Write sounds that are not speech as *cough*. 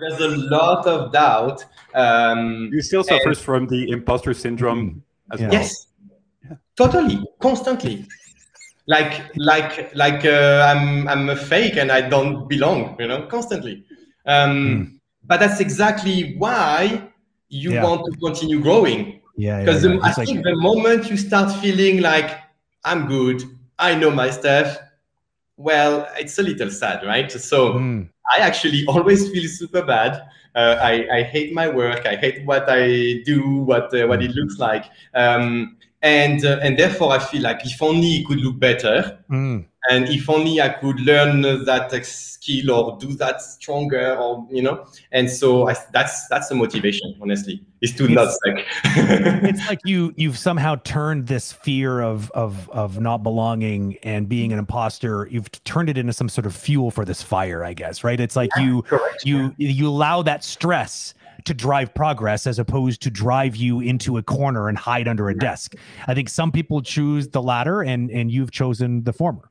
there's a lot of doubt. Um, you still suffers and, from the imposter syndrome as yeah. well. Yes, yeah. totally, constantly. Like, like, like uh, I'm, I'm a fake and I don't belong. You know, constantly. Um, mm. But that's exactly why you yeah. want to continue growing. Yeah, because yeah, I think the moment you start feeling like I'm good, I know my stuff. Well, it's a little sad, right? So mm. I actually *laughs* always feel super bad. Uh, I, I hate my work. I hate what I do, what uh, what it looks like, um, and uh, and therefore I feel like if only it could look better, mm. And if only I could learn that skill or do that stronger, or you know. And so I, that's that's the motivation, honestly, is to it's, not suck. *laughs* it's like you you've somehow turned this fear of of of not belonging and being an imposter. You've turned it into some sort of fuel for this fire, I guess. Right? It's like yeah, you correct, you you allow that stress to drive progress as opposed to drive you into a corner and hide under a desk. I think some people choose the latter and and you've chosen the former.